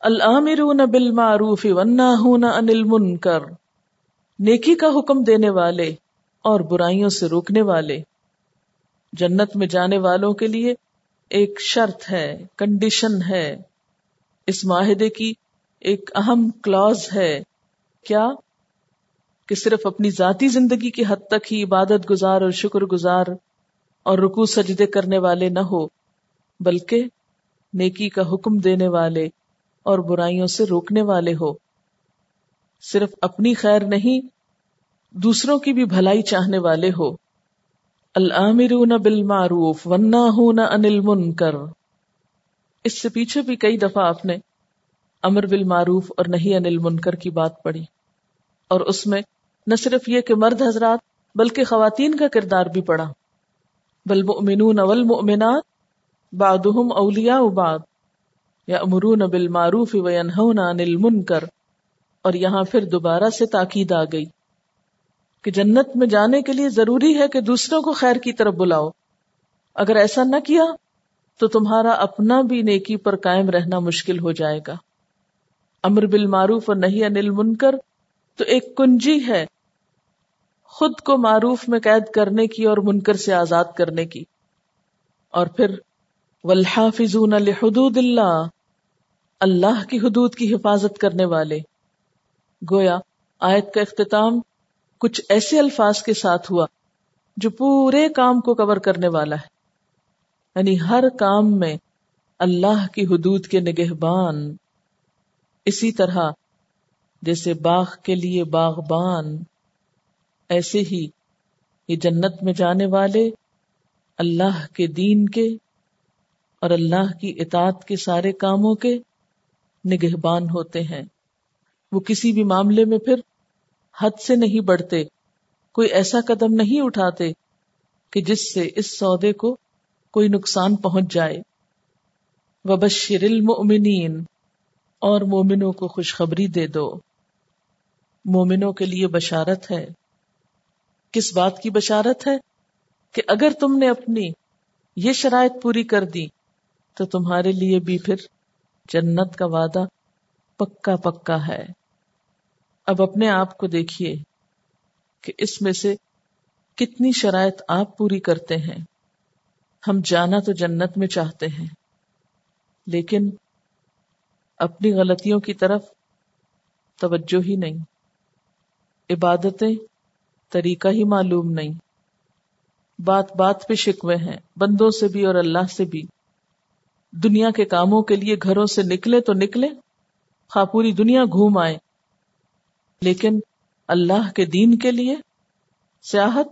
العامرون بالمعروف والناہون عن المنکر، نیکی کا حکم دینے والے اور برائیوں سے روکنے والے۔ جنت میں جانے والوں کے لیے ایک شرط ہے کنڈیشن ہے۔ اس معاہدے کی ایک اہم کلوز ہے۔ کیا؟ کہ صرف اپنی ذاتی زندگی کی حد تک ہی عبادت گزار اور شکر گزار اور رکو سجدے کرنے والے نہ ہو، بلکہ نیکی کا حکم دینے والے اور برائیوں سے روکنے والے ہو۔ صرف اپنی خیر نہیں، دوسروں کی بھی بھلائی چاہنے والے ہو۔ العامرون بالمعروف والناہون عن المنکر۔ اس سے پیچھے بھی کئی دفعہ آپ نے امر بالمعروف اور نہیں ان المنکر کی بات پڑھی۔ اور اس میں نہ صرف یہ کہ مرد حضرات، بلکہ خواتین کا کردار بھی پڑا بل مؤمنون والمؤمنات، بعضهم اولیاء بعض۔ یا امرون بالمعروف وینہون عن المنکر، اور یہاں پھر دوبارہ سے تاکید آ گئی کہ جنت میں جانے کے لیے ضروری ہے کہ دوسروں کو خیر کی طرف بلاؤ۔ اگر ایسا نہ کیا، تو تمہارا اپنا بھی نیکی پر قائم رہنا مشکل ہو جائے گا۔ امر بالمعروف اور نہیں انل منکر تو ایک کنجی ہے خود کو معروف میں قید کرنے کی اور منکر سے آزاد کرنے کی۔ اور پھر، والحافظون لحدود اللہ اللہ کی حدود کی حفاظت کرنے والے۔ گویا آیت کا اختتام کچھ ایسے الفاظ کے ساتھ ہوا جو پورے کام کو کور کرنے والا ہے۔ یعنی ہر کام میں اللہ کی حدود کے نگہبان۔ اسی طرح جیسے باغ کے لیے باغبان، ایسے ہی یہ جنت میں جانے والے اللہ کے دین کے اور اللہ کی اطاعت کے سارے کاموں کے نگہبان ہوتے ہیں۔ وہ کسی بھی معاملے میں پھر حد سے نہیں بڑھتے، کوئی ایسا قدم نہیں اٹھاتے کہ جس سے اس سودے کو کوئی نقصان پہنچ جائے۔ وبشر المؤمنین اور مومنوں کو خوشخبری دے دو۔ مومنوں کے لیے بشارت ہے۔ کس بات کی بشارت ہے؟ کہ اگر تم نے اپنی یہ شرائط پوری کر دی، تو تمہارے لیے بھی پھر جنت کا وعدہ پکا پکا ہے۔ اب اپنے آپ کو دیکھیے کہ اس میں سے کتنی شرائط آپ پوری کرتے ہیں۔ ہم جانا تو جنت میں چاہتے ہیں، لیکن اپنی غلطیوں کی طرف توجہ ہی نہیں۔ عبادتیں طریقہ ہی معلوم نہیں۔ بات بات پہ شکوے ہیں، بندوں سے بھی اور اللہ سے بھی۔ دنیا کے کاموں کے لیے گھروں سے نکلے تو نکلے، خواہ پوری دنیا گھوم آئے۔ لیکن اللہ کے دین کے لیے سیاحت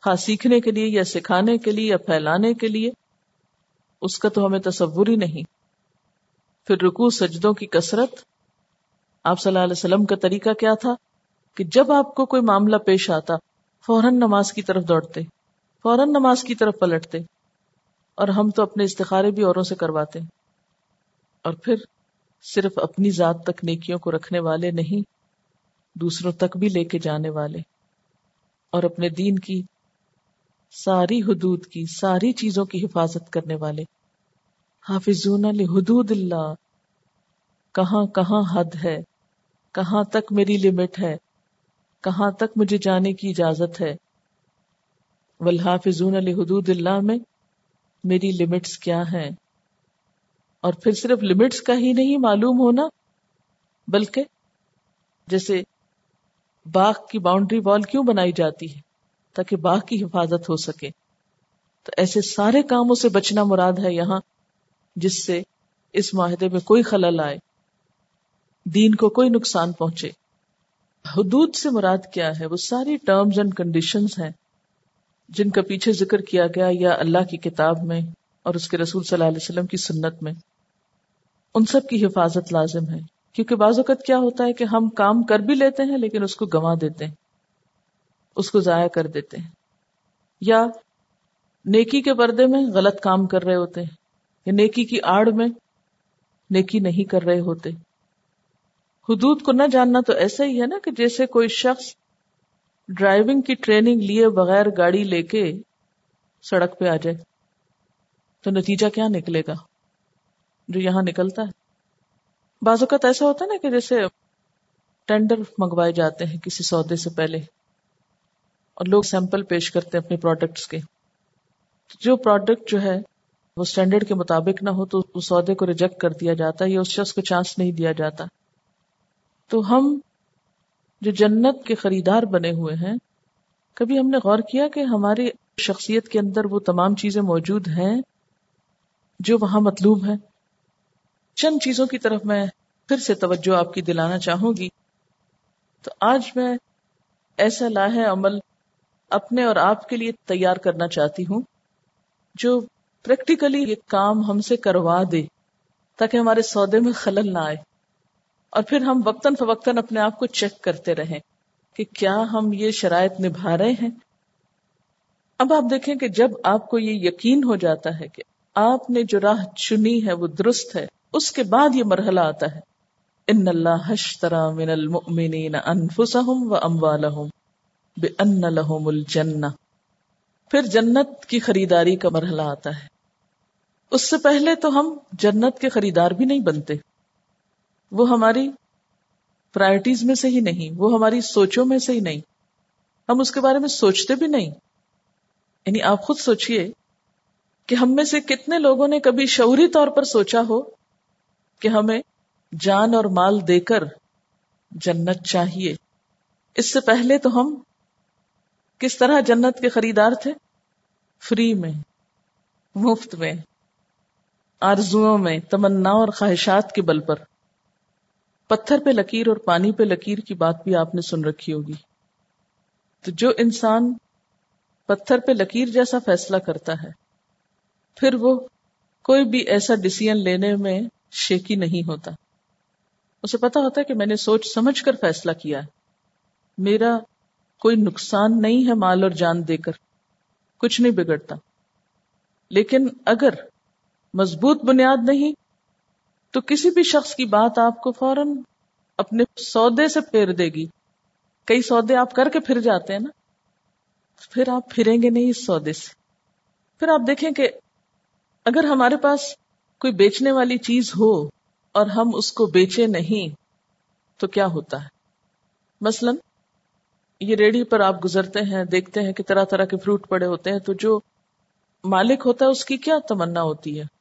خاص سیکھنے کے لیے یا سکھانے کے لیے یا پھیلانے کے لیے، اس کا تو ہمیں تصور ہی نہیں۔ پھر رکو سجدوں کی کثرت، آپ صلی اللہ علیہ وسلم کا طریقہ کیا تھا؟ کہ جب آپ کو کوئی معاملہ پیش آتا، فوراً نماز کی طرف دوڑتے، فوراً نماز کی طرف پلٹتے۔ اور ہم تو اپنے استخارے بھی اوروں سے کرواتے ہیں۔ اور پھر صرف اپنی ذات تک نیکیوں کو رکھنے والے نہیں، دوسروں تک بھی لے کے جانے والے۔ اور اپنے دین کی ساری حدود کی، ساری چیزوں کی حفاظت کرنے والے۔ حافظون حدود اللہ۔ کہاں کہاں حد ہے؟ کہاں تک میری لمٹ ہے؟ کہاں تک مجھے جانے کی اجازت ہے؟ والحافظون حدود اللہ میں میری لمٹس کیا ہیں؟ اور پھر صرف لمٹس کا ہی نہیں معلوم ہونا، بلکہ جیسے باغ کی باؤنڈری وال کیوں بنائی جاتی ہے تاکہ باغ کی حفاظت ہو سکے؟ تو ایسے سارے کاموں سے بچنا مراد ہے یہاں، جس سے اس معاہدے میں کوئی خلل آئے، دین کو کوئی نقصان پہنچے۔ حدود سے مراد کیا ہے؟ وہ ساری ٹرمز اینڈ کنڈیشنز ہیں۔ جن کا پیچھے ذکر کیا گیا یا اللہ کی کتاب میں اور اس کے رسول صلی اللہ علیہ وسلم کی سنت میں، ان سب کی حفاظت لازم ہے۔ کیونکہ بعض اوقات کیا ہوتا ہے کہ ہم کام کر بھی لیتے ہیں لیکن اس کو گنوا دیتے ہیں، اس کو ضائع کر دیتے ہیں۔ یا نیکی کے پردے میں غلط کام کر رہے ہوتے ہیں، یا نیکی کی آڑ میں نیکی نہیں کر رہے ہوتے۔ حدود کو نہ جاننا تو ایسا ہی ہے نا کہ جیسے کوئی شخص ڈرائیونگ کی ٹریننگ لیے بغیر گاڑی لے کے سڑک پہ آ جائے تو نتیجہ کیا نکلے گا جو یہاں نکلتا ہے؟ بعض اوقات ایسا ہوتا ہے نا کہ جیسے ٹینڈر منگوائے جاتے ہیں کسی سودے سے پہلے اور لوگ سیمپل پیش کرتے ہیں اپنے پروڈکٹس کے۔ جو پروڈکٹ جو ہے وہ اسٹینڈرڈ کے مطابق نہ ہو تو اس سودے کو ریجیکٹ کر دیا جاتا ہے یا اس شخص کو چانس نہیں دیا جاتا۔ تو ہم جو جنت کے خریدار بنے ہوئے ہیں، کبھی ہم نے غور کیا کہ ہماری شخصیت کے اندر وہ تمام چیزیں موجود ہیں جو وہاں مطلوب ہے چند چیزوں کی طرف میں پھر سے توجہ آپ کی دلانا چاہوں گی۔ تو آج میں ایسا لاہ عمل اپنے اور آپ کے لیے تیار کرنا چاہتی ہوں، جو پریکٹیکلی یہ کام ہم سے کروا دے، تاکہ ہمارے سودے میں خلل نہ آئے۔ اور پھر ہم وقتاً فوقتاً اپنے آپ کو چیک کرتے رہیں کہ کیا ہم یہ شرائط نبھا رہے ہیں۔ اب آپ دیکھیں کہ جب آپ کو یہ یقین ہو جاتا ہے کہ آپ نے جو راہ چنی ہے وہ درست ہے، اس کے بعد یہ مرحلہ آتا ہے۔ ان اللہ من المؤمنین انفسهم و اموالهم بان لهم الجنہ۔ پھر جنت کی خریداری کا مرحلہ آتا ہے۔ اس سے پہلے تو ہم جنت کے خریدار بھی نہیں بنتے۔ وہ ہماری پرائرٹیز میں سے ہی نہیں، وہ ہماری سوچوں میں سے ہی نہیں۔ ہم اس کے بارے میں سوچتے بھی نہیں۔ یعنی آپ خود سوچئے کہ ہم میں سے کتنے لوگوں نے کبھی شعوری طور پر سوچا ہو کہ ہمیں جان اور مال دے کر جنت چاہیے۔ اس سے پہلے تو ہم کس طرح جنت کے خریدار تھے؟ فری میں، مفت میں آرزو میں، تمنا اور خواہشات کے بل پر۔ پتھر پہ لکیر اور پانی پہ لکیر کی بات بھی آپ نے سن رکھی ہوگی۔ تو جو انسان پتھر پہ لکیر جیسا فیصلہ کرتا ہے، پھر وہ کوئی بھی ایسا ڈسیزن لینے میں شیکی نہیں ہوتا۔ اسے پتا ہوتا ہے کہ میں نے سوچ سمجھ کر فیصلہ کیا ہے۔ میرا کوئی نقصان نہیں ہے مال اور جان دے کر، کچھ نہیں بگڑتا۔ لیکن اگر مضبوط بنیاد نہیں تو کسی بھی شخص کی بات آپ کو فوراً اپنے سودے سے پھیر دے گی۔ کئی سودے آپ کر کے پھر جاتے ہیں نا۔ پھر آپ پھریں گے نہیں اس سودے سے۔ پھر آپ دیکھیں کہ اگر ہمارے پاس کوئی بیچنے والی چیز ہو اور ہم اس کو بیچے نہیں، تو کیا ہوتا ہے؟ مثلا یہ ریڑھی پر آپ گزرتے ہیں، دیکھتے ہیں کہ طرح طرح کے فروٹ پڑے ہوتے ہیں، تو جو مالک ہوتا ہے، اس کی کیا تمنا ہوتی ہے؟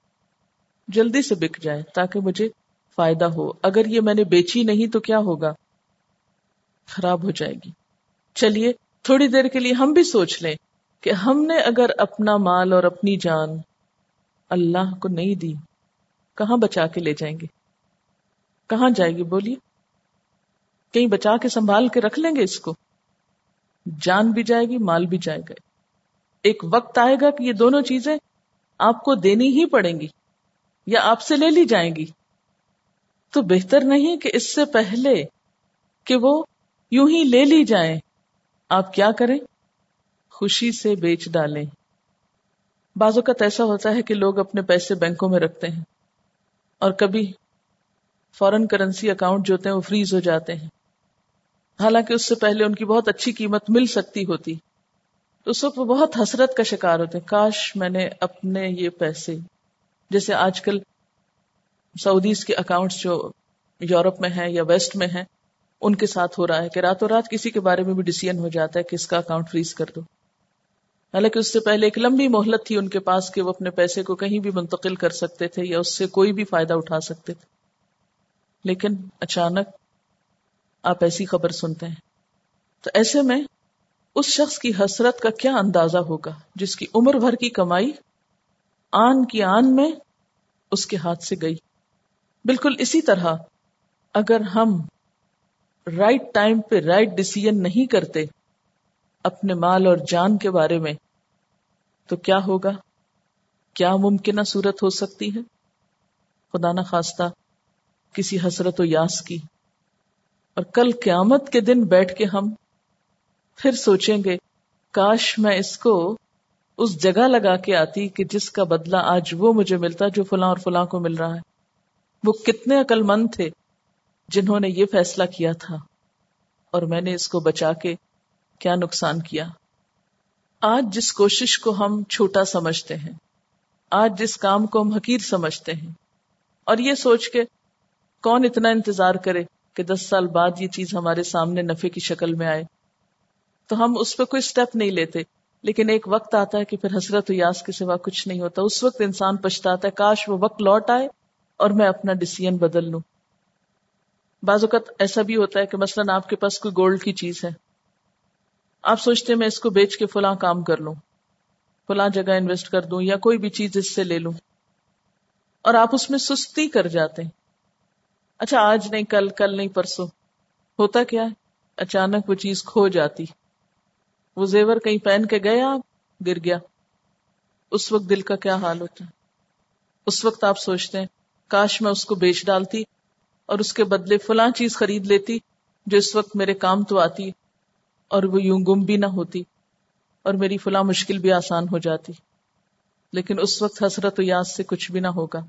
جلدی سے بک جائے تاکہ مجھے فائدہ ہو۔ اگر یہ میں نے بیچی نہیں تو کیا ہوگا؟ خراب ہو جائے گی۔ چلیے، تھوڑی دیر کے لیے ہم بھی سوچ لیں کہ ہم نے اگر اپنا مال اور اپنی جان اللہ کو نہیں دی، کہاں بچا کے لے جائیں گے؟ کہاں جائے گی؟ بولیے۔ کہیں بچا کے سنبھال کے رکھ لیں گے اس کو؟ جان بھی جائے گی، مال بھی جائے گا۔ ایک وقت آئے گا کہ یہ دونوں چیزیں آپ کو دینی ہی پڑیں گی۔ یا آپ سے لے لی جائیں گی۔ تو بہتر نہیں کہ اس سے پہلے کہ وہ یوں ہی لے لی جائیں۔ آپ کیا کریں؟ خوشی سے بیچ ڈالیں۔ بعض اوقات ایسا ہوتا ہے کہ لوگ اپنے پیسے بینکوں میں رکھتے ہیں اور کبھی فورن کرنسی اکاؤنٹ جو ہوتے ہیں وہ فریز ہو جاتے ہیں۔ حالانکہ اس سے پہلے ان کی بہت اچھی قیمت مل سکتی ہوتی۔ تو اس وقت وہ بہت حسرت کا شکار ہوتے ہیں۔ کاش میں نے اپنے یہ پیسے جیسے آج کل سعودیز کے اکاؤنٹس جو یورپ میں ہیں یا ویسٹ میں ہیں، ان کے ساتھ ہو رہا ہے کہ راتوں رات کسی کے بارے میں بھی ڈسیزن ہو جاتا ہے کہ اس کا اکاؤنٹ فریز کر دو۔ حالانکہ اس سے پہلے ایک لمبی مہلت تھی ان کے پاس کہ وہ اپنے پیسے کو کہیں بھی منتقل کر سکتے تھے یا اس سے کوئی بھی فائدہ اٹھا سکتے تھے۔ لیکن اچانک آپ ایسی خبر سنتے ہیں۔ تو ایسے میں اس شخص کی حسرت کا کیا اندازہ ہوگا جس کی عمر بھر کی کمائی آن کی آن میں اس کے ہاتھ سے گئی۔ بالکل اسی طرح اگر ہم رائٹ ٹائم پہ رائٹ ڈسیزن نہیں کرتے اپنے مال اور جان کے بارے میں، تو کیا ہوگا؟ کیا ممکنہ صورت ہو سکتی ہے؟ خدا نہ خواستہ کسی حسرت و یاس کی۔ اور کل قیامت کے دن بیٹھ کے ہم پھر سوچیں گے، کاش میں اس کو اس جگہ لگا کے آتی کہ جس کا بدلہ آج وہ مجھے ملتا جو فلاں اور فلاں کو مل رہا ہے۔ وہ کتنے عقل مند تھے جنہوں نے یہ فیصلہ کیا تھا۔ اور میں نے اس کو بچا کے کیا نقصان کیا۔ آج جس کوشش کو ہم چھوٹا سمجھتے ہیں، آج جس کام کو ہم حقیر سمجھتے ہیں، اور یہ سوچ کے کون اتنا انتظار کرے کہ دس سال بعد یہ چیز ہمارے سامنے نفے کی شکل میں آئے۔ تو ہم اس پہ کوئی اسٹیپ نہیں لیتے۔ لیکن ایک وقت آتا ہے کہ پھر حسرت و یاس کے سوا کچھ نہیں ہوتا۔ اس وقت انسان پچھتاتا ہے، کاش وہ وقت لوٹ آئے اور میں اپنا ڈسیزن بدل لوں۔ بعض اوقات ایسا بھی ہوتا ہے کہ مثلاً آپ کے پاس کوئی گولڈ کی چیز ہے۔ آپ سوچتے ہیں میں اس کو بیچ کے فلاں کام کر لوں، فلاں جگہ انویسٹ کر دوں یا کوئی بھی چیز اس سے لے لوں۔ اور آپ اس میں سستی کر جاتے ہیں۔ اچھا آج نہیں، کل کل نہیں، پرسوں۔ ہوتا کیا ہے؟ اچانک وہ چیز کھو جاتی۔ وہ زیور کہیں پہن کے گیا آپ گر گیا۔ اس وقت دل کا کیا حال ہوتا؟ ہے اس وقت آپ سوچتے ہیں، کاش میں اس کو بیچ ڈالتی اور اس کے بدلے فلاں چیز خرید لیتی جو اس وقت میرے کام تو آتی اور وہ یوں گم بھی نہ ہوتی اور میری فلاں مشکل بھی آسان ہو جاتی۔ لیکن اس وقت حسرت و یاد سے کچھ بھی نہ ہوگا۔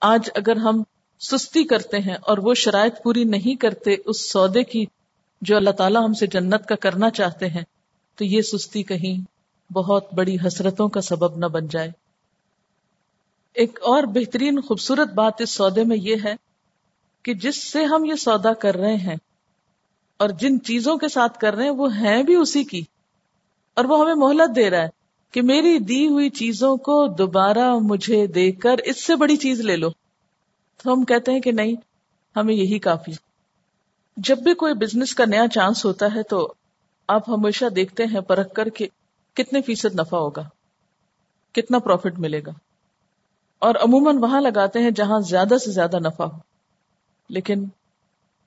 آج اگر ہم سستی کرتے ہیں اور وہ شرائط پوری نہیں کرتے اس سودے کی جو اللہ تعالیٰ ہم سے جنت کا کرنا چاہتے ہیں، تو یہ سستی کہیں بہت بڑی حسرتوں کا سبب نہ بن جائے۔ ایک اور بہترین خوبصورت بات اس سودے میں یہ ہے کہ جس سے ہم یہ سودا کر رہے ہیں اور جن چیزوں کے ساتھ کر رہے ہیں، وہ ہیں بھی اسی کی۔ اور وہ ہمیں مہلت دے رہا ہے کہ میری دی ہوئی چیزوں کو دوبارہ مجھے دے کر اس سے بڑی چیز لے لو۔ تو ہم کہتے ہیں کہ نہیں، ہمیں یہی کافی۔ جب بھی کوئی بزنس کا نیا چانس ہوتا ہے تو آپ ہمیشہ دیکھتے ہیں پرکھ کر کے کتنے فیصد نفع ہوگا، کتنا پروفٹ ملے گا۔ اور عموماً وہاں لگاتے ہیں جہاں زیادہ سے زیادہ نفع ہو۔ لیکن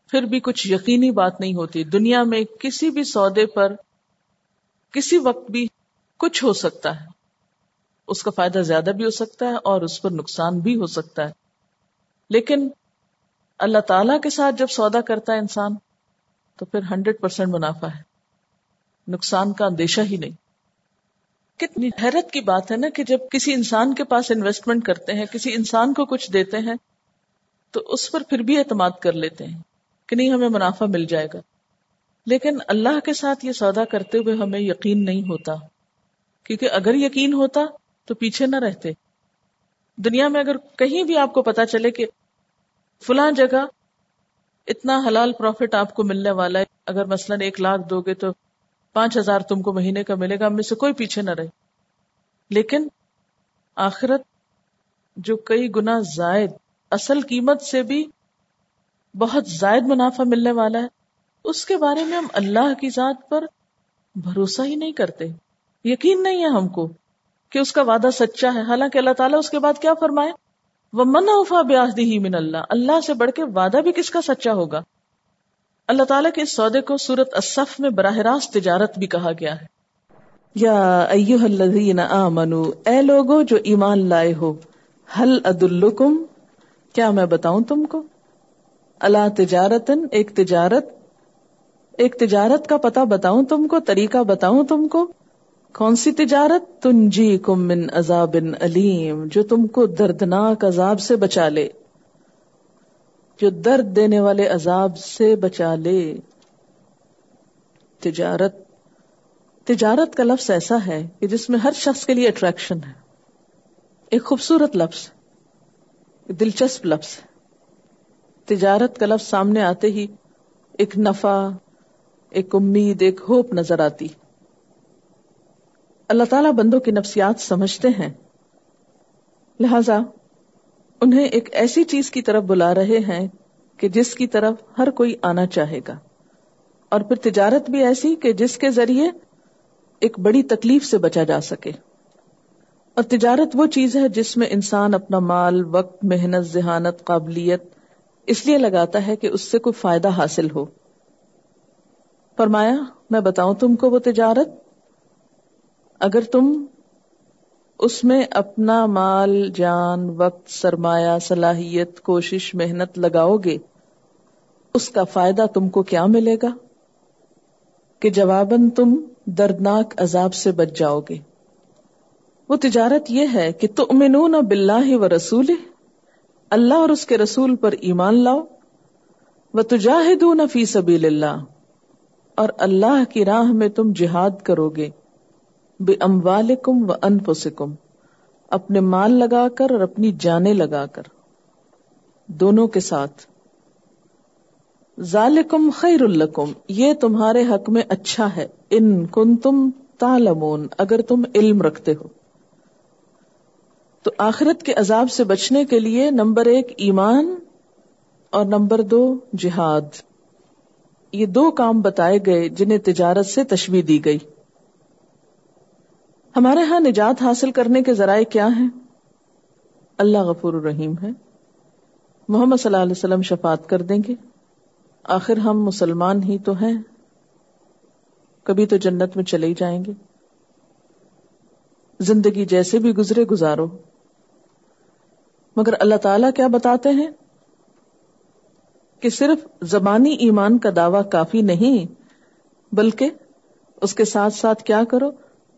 پھر بھی کچھ یقینی بات نہیں ہوتی۔ دنیا میں کسی بھی سودے پر کسی وقت بھی کچھ ہو سکتا ہے۔ اس کا فائدہ زیادہ بھی ہو سکتا ہے اور اس پر نقصان بھی ہو سکتا ہے۔ لیکن اللہ تعالی کے ساتھ جب سودا کرتا ہے انسان، تو پھر ہنڈریڈ پرسینٹ منافع ہے۔ نقصان کا اندیشہ ہی نہیں۔ کتنی حیرت کی بات ہے نا کہ جب کسی انسان کے پاس انویسٹمنٹ کرتے ہیں، کسی انسان کو کچھ دیتے ہیں، تو اس پر پھر بھی اعتماد کر لیتے ہیں کہ نہیں، ہمیں منافع مل جائے گا۔ لیکن اللہ کے ساتھ یہ سودا کرتے ہوئے ہمیں یقین نہیں ہوتا۔ کیونکہ اگر یقین ہوتا تو پیچھے نہ رہتے۔ دنیا میں اگر کہیں بھی آپ کو پتا چلے کہ فلاں جگہ اتنا حلال پروفٹ آپ کو ملنے والا ہے۔ اگر مثلاً ایک لاکھ دو گے تو پانچ ہزار تم کو مہینے کا ملے گا، ہم میں سے کوئی پیچھے نہ رہے۔ لیکن آخرت جو کئی گنا زائد، اصل قیمت سے بھی بہت زائد منافع ملنے والا ہے، اس کے بارے میں ہم اللہ کی ذات پر بھروسہ ہی نہیں کرتے۔ یقین نہیں ہے ہم کو کہ اس کا وعدہ سچا ہے۔ حالانکہ اللہ تعالیٰ اس کے بعد کیا فرمائے؟ وہ من افا ہی من اللہ اللہ سے بڑھ کے وعدہ بھی کس کا سچا ہوگا؟ اللہ تعالیٰ کے اس سودے کو سورت اصف میں براہ راست تجارت بھی کہا گیا ہے۔ یا ایوہ الذین آمنو، اے لوگو جو ایمان لائے ہو حل ادلکم، کیا میں بتاؤں تم کو؟ اللہ تجارتن، ایک تجارت ایک تجارت کا پتہ بتاؤں تم کو، طریقہ بتاؤں تم کو؟ کون سی تجارت؟ تنجی کم من عذاب علیم جو تم کو دردناک عذاب سے بچا لے۔ جو درد دینے والے عذاب سے بچا لے۔ تجارت تجارت کا لفظ ایسا ہے کہ جس میں ہر شخص کے لیے اٹریکشن ہے۔ ایک خوبصورت لفظ دلچسپ لفظ۔ تجارت کا لفظ سامنے آتے ہی ایک نفع، ایک امید، ایک ہوپ نظر آتی۔ اللہ تعالیٰ بندوں کی نفسیات سمجھتے ہیں۔ لہذا انہیں ایک ایسی چیز کی طرف بلا رہے ہیں کہ جس کی طرف ہر کوئی آنا چاہے گا۔ اور پھر تجارت بھی ایسی کہ جس کے ذریعے ایک بڑی تکلیف سے بچا جا سکے۔ اور تجارت وہ چیز ہے جس میں انسان اپنا مال، وقت، محنت، ذہانت، قابلیت اس لیے لگاتا ہے کہ اس سے کوئی فائدہ حاصل ہو۔ فرمایا، میں بتاؤں تم کو وہ تجارت؟ اگر تم اس میں اپنا مال، جان، وقت، سرمایہ، صلاحیت، کوشش، محنت لگاؤ گے، اس کا فائدہ تم کو کیا ملے گا؟ کہ جواباً تم دردناک عذاب سے بچ جاؤ گے۔ وہ تجارت یہ ہے کہ تؤمنون باللہ و رسول اللہ اور اس کے رسول پر ایمان لاؤ وہ تجاہدون فی سبیل اللہ، اور اللہ کی راہ میں تم جہاد کرو گے۔ بے اموالکم و انفسکم اپنے مال لگا کر اور اپنی جانیں لگا کر۔ دونوں کے ساتھ۔ ذالکم خیر الکم یہ تمہارے حق میں اچھا ہے۔ ان کن تم تالمون اگر تم علم رکھتے ہو۔ تو آخرت کے عذاب سے بچنے کے لیے نمبر ایک ایمان اور نمبر دو جہاد۔ یہ دو کام بتائے گئے جنہیں تجارت سے تشویح دی گئی۔ ہمارے ہاں نجات حاصل کرنے کے ذرائع کیا ہیں؟ اللہ غفور الرحیم ہے۔ محمد صلی اللہ علیہ وسلم شفات کر دیں گے۔ آخر ہم مسلمان ہی تو ہیں۔ کبھی تو جنت میں چلے ہی جائیں گے۔ زندگی جیسے بھی گزرے گزارو۔ مگر اللہ تعالیٰ کیا بتاتے ہیں؟ کہ صرف زبانی ایمان کا دعوی کافی نہیں، بلکہ اس کے ساتھ ساتھ کیا کرو؟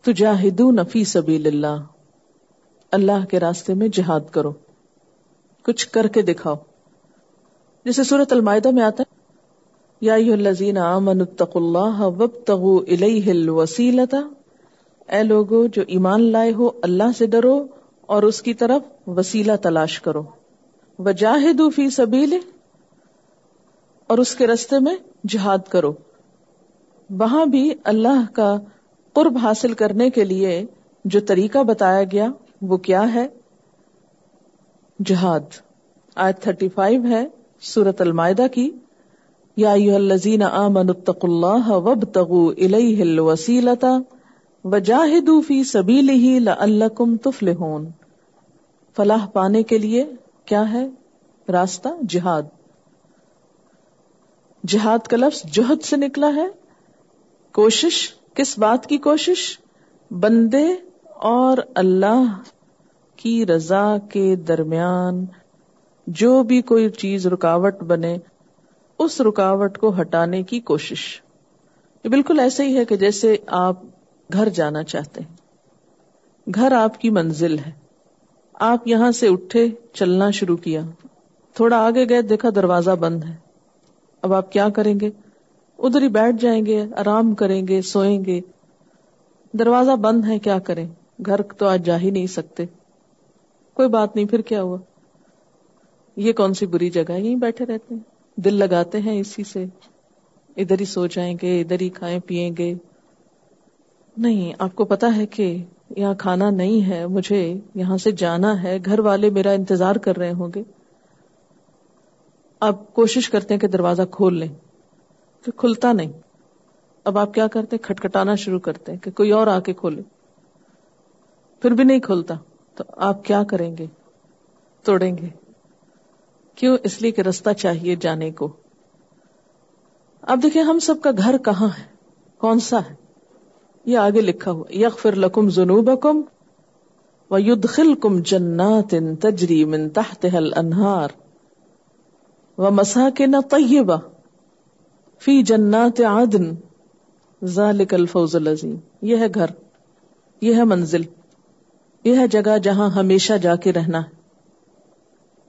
تو نفی سبیل اللہ۔ اللہ کے راستے میں جہاد کرو۔ کچھ کر کے دکھاؤ۔ جیسے سورت المائدہ میں آتا ہے، یا الذین آمنوا اتقوا اللہ وابتغوا الیہ الوسیلۃ۔ اے لوگو، جو ایمان لائے ہو، اللہ سے ڈرو اور اس کی طرف وسیلہ تلاش کرو۔ وجاہدوا فی سبیلہ، اور اس کے رستے میں جہاد کرو۔ وہاں بھی اللہ کا قرب حاصل کرنے کے لیے جو طریقہ بتایا گیا وہ کیا ہے؟ جہاد۔ آج تھرٹی فائیو ہے سورت المائدہ کی۔ یا الذین آمنوا اتقوا اللہ وابتغوا الیہ الوسیلتا وجاہدوا فی سبیلہ لعلکم تفلحون۔ فلاح پانے کے لیے کیا ہے؟ راستہ جہاد۔ جہاد کا لفظ جہد سے نکلا ہے۔ کوشش کس بات کی کوشش؟ بندے اور اللہ کی رضا کے درمیان جو بھی کوئی چیز رکاوٹ بنے، اس رکاوٹ کو ہٹانے کی کوشش۔ یہ بالکل ایسے ہی ہے کہ جیسے آپ گھر جانا چاہتے ہیں۔ گھر آپ کی منزل ہے۔ آپ یہاں سے اٹھے، چلنا شروع کیا۔ تھوڑا آگے گئے، دیکھا دروازہ بند ہے۔ اب آپ کیا کریں گے؟ ادھر ہی بیٹھ جائیں گے، آرام کریں گے، سوئیں گے۔ دروازہ بند ہے، کیا کریں؟ گھر تو آج جا ہی نہیں سکتے۔ کوئی بات نہیں، پھر کیا ہوا؟ یہ کون سی بری جگہ یہیں بیٹھے رہتے ہیں۔ دل لگاتے ہیں اسی سے۔ ادھر ہی سو جائیں گے، ادھر ہی کھائیں پیئیں گے۔ نہیں، آپ کو پتا ہے کہ یہاں کھانا نہیں ہے، مجھے یہاں سے جانا ہے۔ گھر والے میرا انتظار کر رہے ہوں گے۔ آپ کوشش کرتے ہیں کہ دروازہ کھول لیں۔ پھر کھلتا نہیں۔ اب آپ کیا کرتے؟ کھٹکھٹانا شروع کرتے ہیں کہ کوئی اور آ کے کھولے۔ پھر بھی نہیں کھلتا۔ تو آپ کیا کریں گے؟ توڑیں گے۔ کیوں؟ اس لیے کہ رستہ چاہیے جانے کو۔ اب دیکھیں ہم سب کا گھر کہاں ہے؟ کون سا ہے؟ یہ آگے لکھا ہوا یق فر لکم جنوب کم و کم جنات تجری من تحت انہار و مسا کے نہ طیبہ۔ فی جنات عدن، ذالک الفوز العظیم۔ یہ ہے گھر، یہ ہے منزل، یہ ہے جگہ جہاں ہمیشہ جا کے رہنا۔ ہے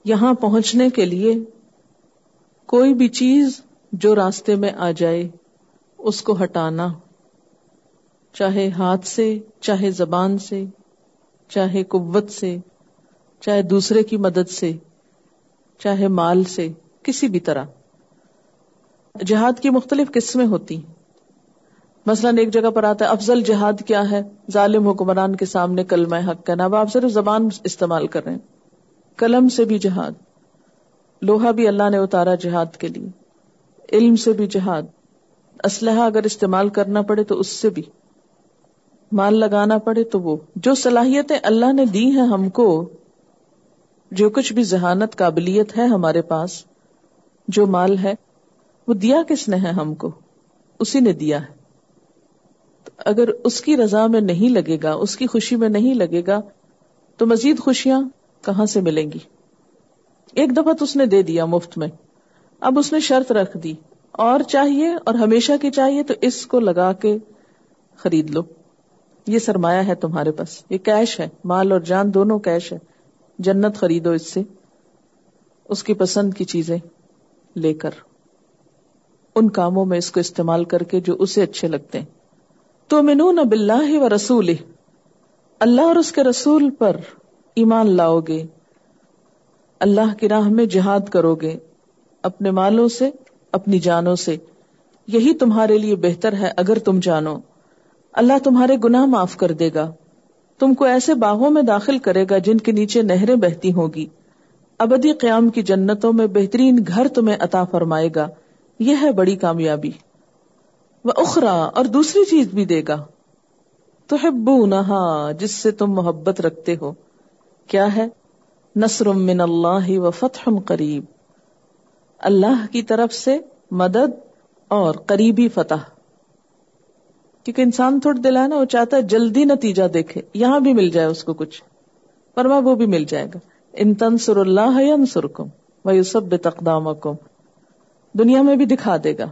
یہاں پہنچنے کے لیے کوئی بھی چیز جو راستے میں آ جائے، اس کو ہٹانا۔ چاہے ہاتھ سے، چاہے زبان سے، چاہے قوت سے، چاہے دوسرے کی مدد سے، چاہے مال سے، کسی بھی طرح۔ جہاد کی مختلف قسمیں ہوتی مثلاً ایک جگہ پر آتا ہے، افضل جہاد کیا ہے؟ ظالم حکمران کے سامنے کلمہ حق کہنا۔ اب آپ صرف زبان استعمال کر رہے ہیں۔ قلم سے بھی جہاد۔ لوہا بھی اللہ نے اتارا جہاد کے لیے۔ علم سے بھی جہاد۔ اسلحہ اگر استعمال کرنا پڑے تو اس سے بھی۔ مال لگانا پڑے تو وہ۔ جو صلاحیتیں اللہ نے دی ہیں ہم کو، جو کچھ بھی ذہانت قابلیت ہے ہمارے پاس، جو مال ہے وہ دیا کس نے ہے ہم کو؟ اسی نے دیا ہے۔ اگر اس کی رضا میں نہیں لگے گا، اس کی خوشی میں نہیں لگے گا، تو مزید خوشیاں کہاں سے ملیں گی؟ ایک دفعہ تو اس نے دے دیا مفت میں۔ اب اس نے شرط رکھ دی۔ اور چاہیے، اور ہمیشہ کی چاہیے، تو اس کو لگا کے خرید لو۔ یہ سرمایہ ہے تمہارے پاس۔ یہ کیش ہے۔ مال اور جان دونوں کیش ہے۔ جنت خریدو اس سے۔ اس کی پسند کی چیزیں لے کر۔ ان کاموں میں اس کو استعمال کر کے جو اسے اچھے لگتے ہیں۔ تو منون اب اللہ و رسول اللہ اور اس کے رسول پر ایمان لاؤ گے۔ اللہ کی راہ میں جہاد کرو گے۔ اپنے مالوں سے، اپنی جانوں سے۔ یہی تمہارے لیے بہتر ہے اگر تم جانو۔ اللہ تمہارے گناہ معاف کر دے گا۔ تم کو ایسے باغوں میں داخل کرے گا جن کے نیچے نہریں بہتی ہوگی ابدی قیام کی جنتوں میں بہترین گھر تمہیں عطا فرمائے گا۔ یہ ہے بڑی کامیابی۔ وہ اخرا اور دوسری چیز بھی دے گا۔ تو جس سے تم محبت رکھتے ہو۔ کیا ہے؟ نصر من اللہ و فتح قریب۔ اللہ کی طرف سے مدد اور قریبی فتح۔ کیونکہ انسان تھوڑا دل ہے نا وہ چاہتا ہے جلدی نتیجہ دیکھے۔ یہاں بھی مل جائے اس کو کچھ۔ پرما وہ بھی مل جائے گا۔ ان تنسر اللہ ینصرکم و یثبت اقدامکم۔ دنیا میں بھی دکھا دے گا۔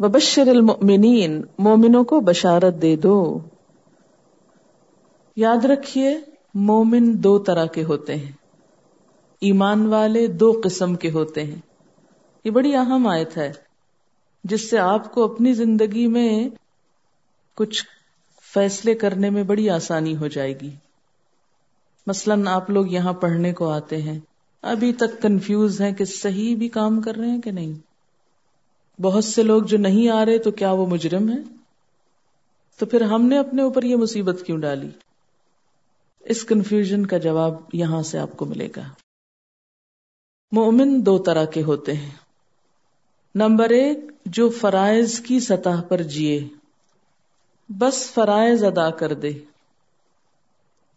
وبشر المؤمنین مومنوں کو بشارت دے دو۔ یاد رکھیے، مومن دو طرح کے ہوتے ہیں۔ ایمان والے دو قسم کے ہوتے ہیں۔ یہ بڑی اہم آیت ہے، جس سے آپ کو اپنی زندگی میں کچھ فیصلے کرنے میں بڑی آسانی ہو جائے گی۔ مثلاً آپ لوگ یہاں پڑھنے کو آتے ہیں۔ ابھی تک کنفیوز ہیں کہ صحیح بھی کام کر رہے ہیں کہ نہیں۔ بہت سے لوگ جو نہیں آ رہے تو کیا وہ مجرم ہے تو پھر ہم نے اپنے اوپر یہ مصیبت کیوں ڈالی؟ اس کنفیوژن کا جواب یہاں سے آپ کو ملے گا۔ مومن دو طرح کے ہوتے ہیں۔ نمبر ایک، جو فرائض کی سطح پر جیے۔ بس فرائض ادا کر دے۔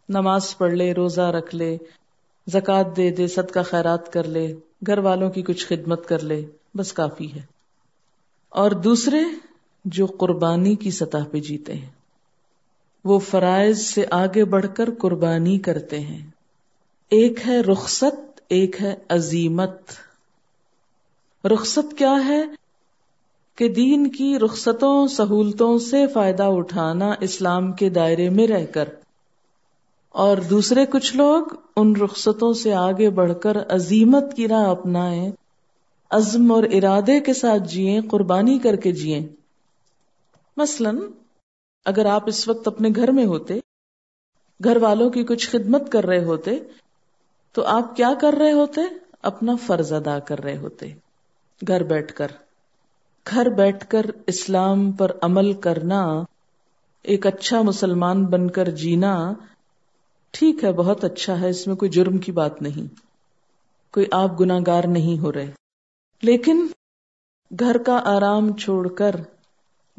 نماز پڑھ لے، روزہ رکھ لے زکات دے دے، صدقہ خیرات کر لے، گھر والوں کی کچھ خدمت کر لے، بس کافی ہے۔ اور دوسرے جو قربانی کی سطح پہ جیتے ہیں، وہ فرائض سے آگے بڑھ کر قربانی کرتے ہیں۔ ایک ہے رخصت، ایک ہے عظیمت رخصت کیا ہے؟ کہ دین کی رخصتوں، سہولتوں سے فائدہ اٹھانا اسلام کے دائرے میں رہ کر۔ اور دوسرے کچھ لوگ ان رخصتوں سے آگے بڑھ کر عظیمت کی راہ اپنائیں، عزم اور ارادے کے ساتھ جیے قربانی کر کے جیے مثلا، اگر آپ اس وقت اپنے گھر میں ہوتے، گھر والوں کی کچھ خدمت کر رہے ہوتے، تو آپ کیا کر رہے ہوتے؟ اپنا فرض ادا کر رہے ہوتے۔ گھر بیٹھ کر۔ گھر بیٹھ کر اسلام پر عمل کرنا، ایک اچھا مسلمان بن کر جینا ٹھیک ہے، بہت اچھا ہے، اس میں کوئی جرم کی بات نہیں۔ کوئی آپ گناگار نہیں ہو رہے۔ لیکن گھر کا آرام چھوڑ کر،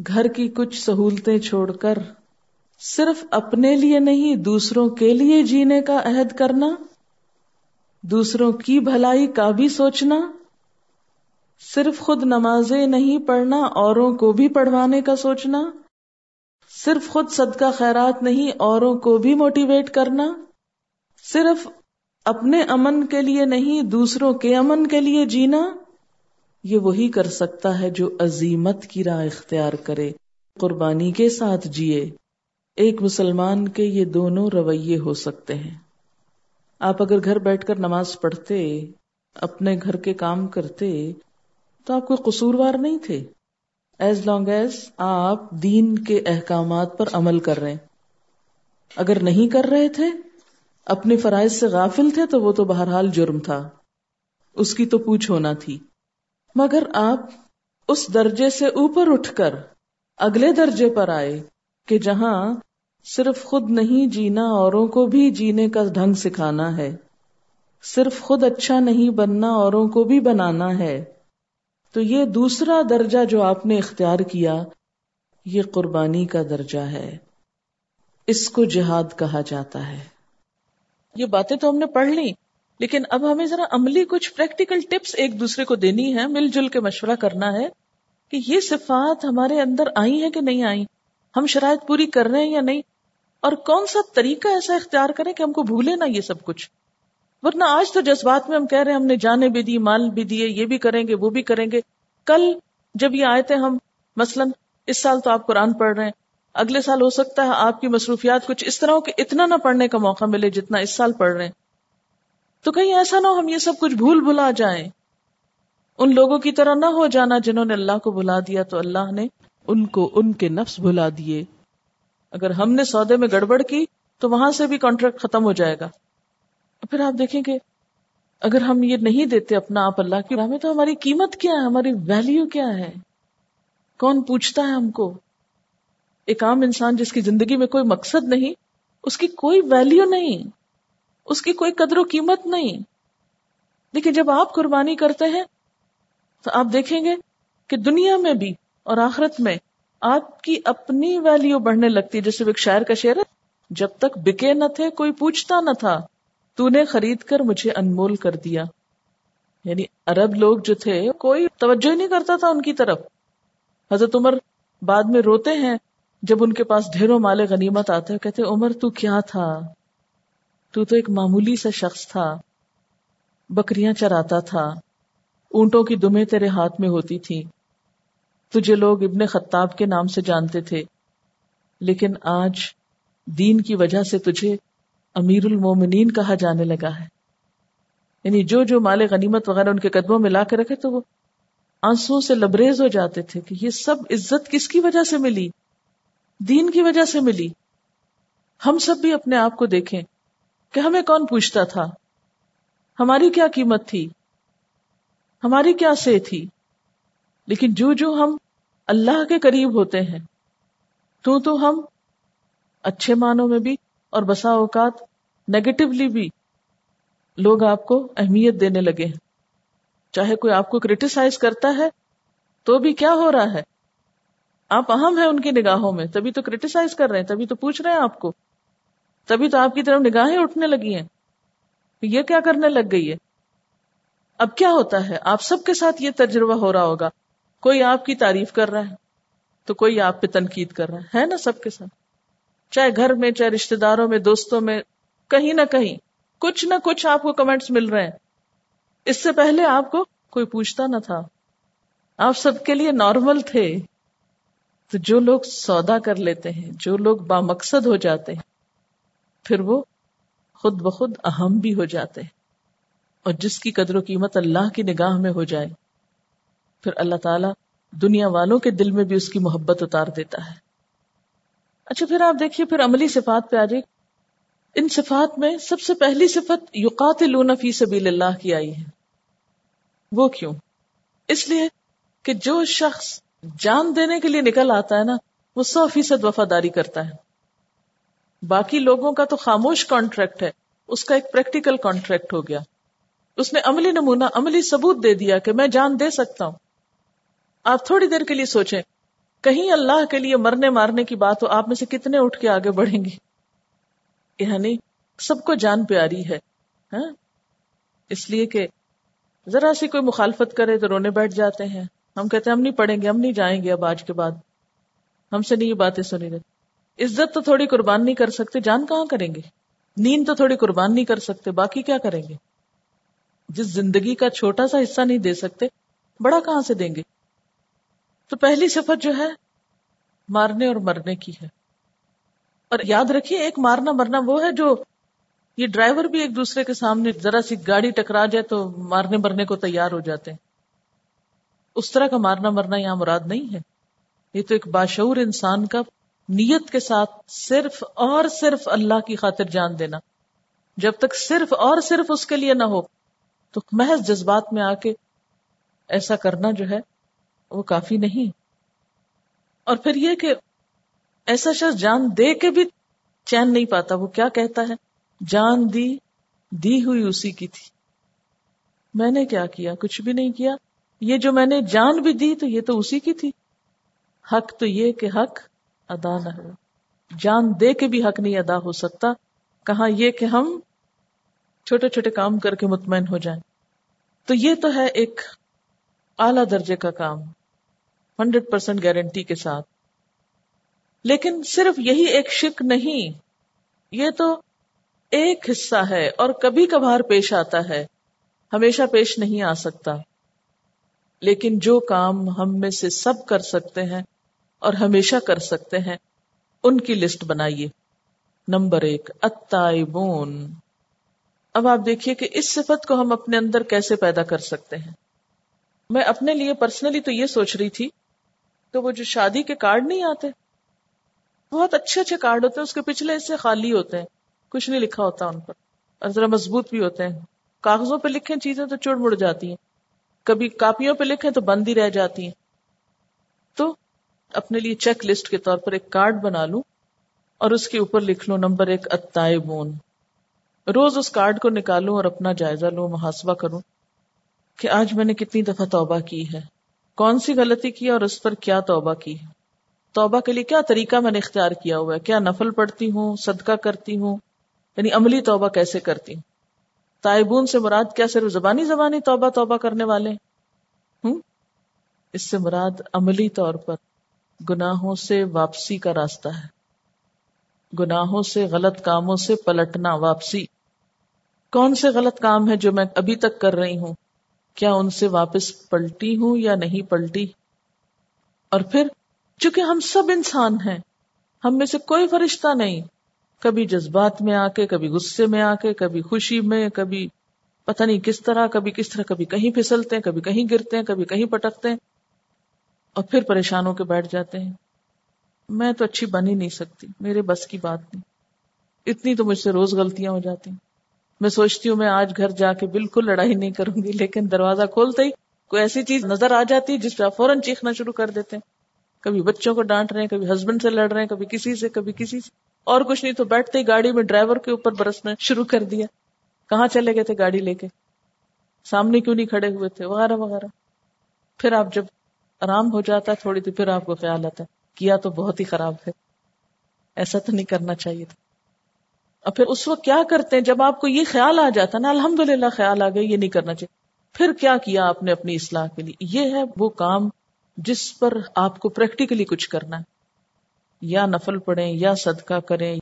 گھر کی کچھ سہولتیں چھوڑ کر، صرف اپنے لیے نہیں، دوسروں کے لیے جینے کا عہد کرنا، دوسروں کی بھلائی کا بھی سوچنا، صرف خود نمازیں نہیں پڑھنا، اوروں کو بھی پڑھوانے کا سوچنا۔ صرف خود صدقہ خیرات نہیں، اوروں کو بھی موٹیویٹ کرنا۔ صرف اپنے امن کے لیے نہیں، دوسروں کے امن کے لیے جینا۔ یہ وہی کر سکتا ہے جو عظیمت کی راہ اختیار کرے، قربانی کے ساتھ جیے۔ ایک مسلمان کے یہ دونوں رویے ہو سکتے ہیں۔ آپ اگر گھر بیٹھ کر نماز پڑھتے، اپنے گھر کے کام کرتے، تو آپ کوئی قصوروار نہیں تھے۔ ایز لانگ ایز آپ دین کے احکامات پر عمل کر رہے اگر نہیں کر رہے تھے، اپنے فرائض سے غافل تھے تو وہ تو بہرحال جرم تھا۔ اس کی تو پوچھ ہونا تھی۔ مگر آپ اس درجے سے اوپر اٹھ کر اگلے درجے پر آئے کہ جہاں صرف خود نہیں جینا اوروں کو بھی جینے کا ڈھنگ سکھانا ہے۔ صرف خود اچھا نہیں بننا اوروں کو بھی بنانا ہے۔ تو یہ دوسرا درجہ جو آپ نے اختیار کیا، یہ قربانی کا درجہ ہے۔ اس کو جہاد کہا جاتا ہے۔ یہ باتیں تو ہم نے پڑھ لی لیکن اب ہمیں ذرا عملی کچھ پریکٹیکل ٹپس ایک دوسرے کو دینی ہے مل جل کے مشورہ کرنا ہے کہ یہ صفات ہمارے اندر آئی ہیں کہ نہیں آئی ہم شرائط پوری کر رہے ہیں یا نہیں؟ اور کون سا طریقہ ایسا اختیار کریں کہ ہم کو بھولے نا یہ سب کچھ؟ ورنہ آج تو جذبات میں ہم کہہ رہے ہیں، ہم نے جانے بھی دی، مال بھی دیے، یہ بھی کریں گے، وہ بھی کریں گے۔ کل جب یہ آئے تھے ہم، مثلاً اس سال تو آپ قرآن پڑھ رہے ہیں، اگلے سال ہو سکتا ہے آپ کی مصروفیات کچھ اس طرح ہو کہ اتنا نہ پڑھنے کا موقع ملے جتنا اس سال پڑھ رہے ہیں۔ تو کہیں ایسا نہ ہو ہم یہ سب کچھ بھول بھلا جائیں۔ ان لوگوں کی طرح نہ ہو جانا جنہوں نے اللہ کو بلا دیا تو اللہ نے ان کو ان کے نفس بھلا دیے۔ اگر ہم نے سودے میں گڑبڑ کی تو وہاں سے بھی کانٹریکٹ ختم ہو جائے گا۔ پھر آپ دیکھیں کہ اگر ہم یہ نہیں دیتے اپنا آپ اللہ کی راہ میں، تو ہماری قیمت کیا ہے؟ ہماری ویلیو کیا ہے؟ کون پوچھتا ہے ہم کو؟ ایک عام انسان جس کی زندگی میں کوئی مقصد نہیں، اس کی کوئی ویلیو نہیں، اس کی کوئی قدر و قیمت نہیں۔ لیکن جب آپ قربانی کرتے ہیں، تو آپ دیکھیں گے کہ دنیا میں بھی اور آخرت میں آپ کی اپنی ویلیو بڑھنے لگتی ہے۔ جیسے ایک شاعر کا شعر ہے، جب تک بکے نہ تھے، کوئی پوچھتا نہ تھا۔ تو نے خرید کر مجھے انمول کر دیا۔ یعنی عرب لوگ جو تھے، کوئی توجہ ہی نہیں کرتا تھا ان کی طرف۔ حضرت عمر بعد میں روتے ہیں، جب ان کے پاس ڈھیروں مالے غنیمت آتے کہتے عمر، تو کیا تھا؟ تو تو ایک معمولی سا شخص تھا، بکریاں چراتا تھا، اونٹوں کی دمیں تیرے ہاتھ میں ہوتی تھی تجھے لوگ ابن خطاب کے نام سے جانتے تھے، لیکن آج دین کی وجہ سے تجھے امیر المومنین کہا جانے لگا ہے۔ یعنی جو جو مال غنیمت وغیرہ ان کے قدموں میں لا کے رکھے تو وہ آنسو سے لبریز ہو جاتے تھے کہ یہ سب عزت کس کی وجہ سے ملی؟ دین کی وجہ سے ملی۔ ہم سب بھی اپنے آپ کو دیکھیں کہ ہمیں کون پوچھتا تھا؟ ہماری کیا قیمت تھی؟ ہماری کیا سے تھی؟ لیکن جو جو ہم اللہ کے قریب ہوتے ہیں، تو تو ہم اچھے معنوں میں بھی اور بسا اوقات نیگیٹولی بھی لوگ آپ کو اہمیت دینے لگے ہیں۔ چاہے کوئی آپ کو کریٹیسائز کرتا ہے، تو بھی کیا ہو رہا ہے؟ آپ اہم ہیں ان کی نگاہوں میں۔ تبھی تو کریٹیسائز کر رہے ہیں، تبھی تو پوچھ رہے ہیں آپ کو۔ تبھی تو آپ کی طرف نگاہیں اٹھنے لگی ہیں۔ یہ کیا کرنے لگ گئی ہے؟ اب کیا ہوتا ہے؟ آپ سب کے ساتھ یہ تجربہ ہو رہا ہوگا۔ کوئی آپ کی تعریف کر رہا ہے، تو کوئی آپ پہ تنقید کر رہا ہے نا سب کے ساتھ؟ چاہے گھر میں، چاہے رشتے داروں میں، دوستوں میں، کہیں نہ کہیں، کچھ نہ کچھ آپ کو کمنٹس مل رہے ہیں۔ اس سے پہلے آپ کو کوئی پوچھتا نہ تھا۔ آپ سب کے لیے نارمل تھے۔ تو جو لوگ سودا کر لیتے ہیں، جو لوگ بامقصد ہو جاتے ہیں، پھر وہ خود بخود اہم بھی ہو جاتے ہیں۔ اور جس کی قدر و قیمت اللہ کی نگاہ میں ہو جائے، پھر اللہ تعالی دنیا والوں کے دل میں بھی اس کی محبت اتار دیتا ہے۔ اچھا پھر آپ دیکھیے، پھر عملی صفات پہ آ جائے ان صفات میں سب سے پہلی صفت یوقات فی سبیل اللہ کی آئی ہے۔ وہ کیوں؟ اس لیے کہ جو شخص جان دینے کے لیے نکل آتا ہے نا، وہ سو فیصد وفاداری کرتا ہے۔ باقی لوگوں کا تو خاموش کانٹریکٹ ہے، اس کا ایک پریکٹیکل کانٹریکٹ ہو گیا۔ اس نے عملی نمونہ، عملی ثبوت دے دیا کہ میں جان دے سکتا ہوں۔ آپ تھوڑی دیر کے لیے سوچیں کہیں اللہ کے لیے مرنے مارنے کی بات ہو، آپ میں سے کتنے اٹھ کے آگے بڑھیں گے؟ یعنی سب کو جان پیاری ہے ہاں؟ اس لیے کہ ذرا سی کوئی مخالفت کرے تو رونے بیٹھ جاتے ہیں۔ ہم کہتے ہیں، ہم نہیں پڑھیں گے، ہم نہیں جائیں گے اب آج کے بعد۔ ہم سے نہیں یہ باتیں سنی رہتی عزت تو تھوڑی قربان نہیں کر سکتے، جان کہاں کریں گے؟ نیند تو تھوڑی قربان نہیں کر سکتے، باقی کیا کریں گے؟ جس زندگی کا چھوٹا سا حصہ نہیں دے سکتے، بڑا کہاں سے دیں گے؟ تو پہلی صفت جو ہے مارنے اور مرنے کی ہے۔ اور یاد رکھیے، ایک مارنا مرنا وہ ہے جو یہ ڈرائیور بھی ایک دوسرے کے سامنے ذرا سی گاڑی ٹکرا جائے تو مارنے مرنے کو تیار ہو جاتے ہیں۔ اس طرح کا مارنا مرنا یہاں مراد نہیں ہے۔ یہ تو ایک باشعور انسان کا نیت کے ساتھ صرف اور صرف اللہ کی خاطر جان دینا۔ جب تک صرف اور صرف اس کے لیے نہ ہو، تو محض جذبات میں آ کے ایسا کرنا جو ہے وہ کافی نہیں۔ اور پھر یہ کہ ایسا شخص جان دے کے بھی چین نہیں پاتا، وہ کیا کہتا ہے؟ جان دی دی ہوئی اسی کی تھی۔ میں نے کیا کیا؟ کچھ بھی نہیں کیا۔ یہ جو میں نے جان بھی دی تو یہ تو اسی کی تھی۔ حق تو یہ کہ حق ادا نہ ہو۔ جان دے کے بھی حق نہیں ادا ہو سکتا۔ کہاں یہ کہ ہم چھوٹے چھوٹے کام کر کے مطمئن ہو جائیں۔ تو یہ تو ہے ایک اعلی درجے کا کام۔ ہنڈریڈ پرسینٹ گارنٹی کے ساتھ۔ لیکن صرف یہی ایک شک نہیں، یہ تو ایک حصہ ہے اور کبھی کبھار پیش آتا ہے، ہمیشہ پیش نہیں آ سکتا۔ لیکن جو کام ہم میں سے سب کر سکتے ہیں اور ہمیشہ کر سکتے ہیں، ان کی لسٹ بنائیے۔ نمبر ایک اتائبون اب آپ دیکھیے کہ اس صفت کو ہم اپنے اندر کیسے پیدا کر سکتے ہیں۔ میں اپنے لیے پرسنلی تو یہ سوچ رہی تھی تو وہ جو شادی کے کارڈ نہیں آتے، بہت اچھے اچھے کارڈ ہوتے ہیں، اس کے پچھلے حصے خالی ہوتے ہیں، کچھ نہیں لکھا ہوتا ان پر، اور ذرا مضبوط بھی ہوتے ہیں۔ کاغذوں پہ لکھیں چیزیں تو چڑ مڑ جاتی ہیں، کبھی کاپیوں پہ لکھیں تو بند ہی رہ جاتی ہیں۔ تو اپنے لیے چیک لسٹ کے طور پر ایک کارڈ بنا لوں، اور اس کے اوپر لکھ لوں نمبر ایک اتائبون روز اس کارڈ کو نکالوں اور اپنا جائزہ لوں، محاسبہ کروں کہ آج میں نے کتنی دفعہ توبہ کی ہے۔ کون سی غلطی کی اور اس پر کیا توبہ کی؟ توبہ کے لیے کیا طریقہ میں نے اختیار کیا ہوا ہے؟ کیا نفل پڑتی ہوں، صدقہ کرتی ہوں؟ یعنی عملی توبہ کیسے کرتی ہوں؟ تائبون سے مراد کیا صرف زبانی زبانی توبہ توبہ کرنے والے؟ ہوں اس سے مراد عملی طور پر گناہوں سے واپسی کا راستہ ہے۔ گناہوں سے غلط کاموں سے پلٹنا واپسی۔ کون سے غلط کام ہے جو میں ابھی تک کر رہی ہوں؟ کیا ان سے واپس پلٹی ہوں یا نہیں پلٹی؟ اور پھر، چونکہ ہم سب انسان ہیں، ہم میں سے کوئی فرشتہ نہیں۔ کبھی جذبات میں آ کے کبھی غصے میں آ کے کبھی خوشی میں، کبھی پتہ نہیں کس طرح، کبھی کس طرح، کبھی کہیں پھسلتے ہیں، کبھی کہیں گرتے ہیں، کبھی کہیں پٹکتے ہیں۔ اور پھر پریشان ہو کے بیٹھ جاتے ہیں۔ میں تو اچھی بن ہی نہیں سکتی، میرے بس کی بات نہیں۔ اتنی تو مجھ سے روز غلطیاں ہو جاتی۔ ہیں میں سوچتی ہوں میں آج گھر جا کے بالکل لڑائی نہیں کروں گی، لیکن دروازہ کھولتے ہی کوئی ایسی چیز نظر آ جاتی ہے جس پہ آپ فوراً چیخنا شروع کر دیتے ہیں۔ کبھی بچوں کو ڈانٹ رہے ہیں، کبھی ہسبینڈ سے لڑ رہے ہیں، کبھی کسی سے، کبھی کسی سے۔ اور کچھ نہیں تو بیٹھتے ہی گاڑی میں ڈرائیور کے اوپر برسنا شروع کر دیا۔ کہاں چلے گئے تھے گاڑی لے کے؟ سامنے کیوں نہیں کھڑے ہوئے تھے؟ وغیرہ وغیرہ۔ پھر آپ جب آرام ہو جاتا ہے تھوڑی تو پھر آپ کو خیال آتا ہے، کیا تو بہت ہی خراب ہے۔ ایسا تو نہیں کرنا چاہیے تھا۔ اور پھر اس وقت کیا کرتے ہیں؟ جب آپ کو یہ خیال آ جاتا نا الحمد للہ خیال آ گیا، یہ نہیں کرنا چاہیے۔ پھر کیا کیا آپ نے اپنی اصلاح کے لیے؟ یہ ہے وہ کام جس پر آپ کو پریکٹیکلی کچھ کرنا ہے۔ یا نفل پڑھیں، یا صدقہ کریں۔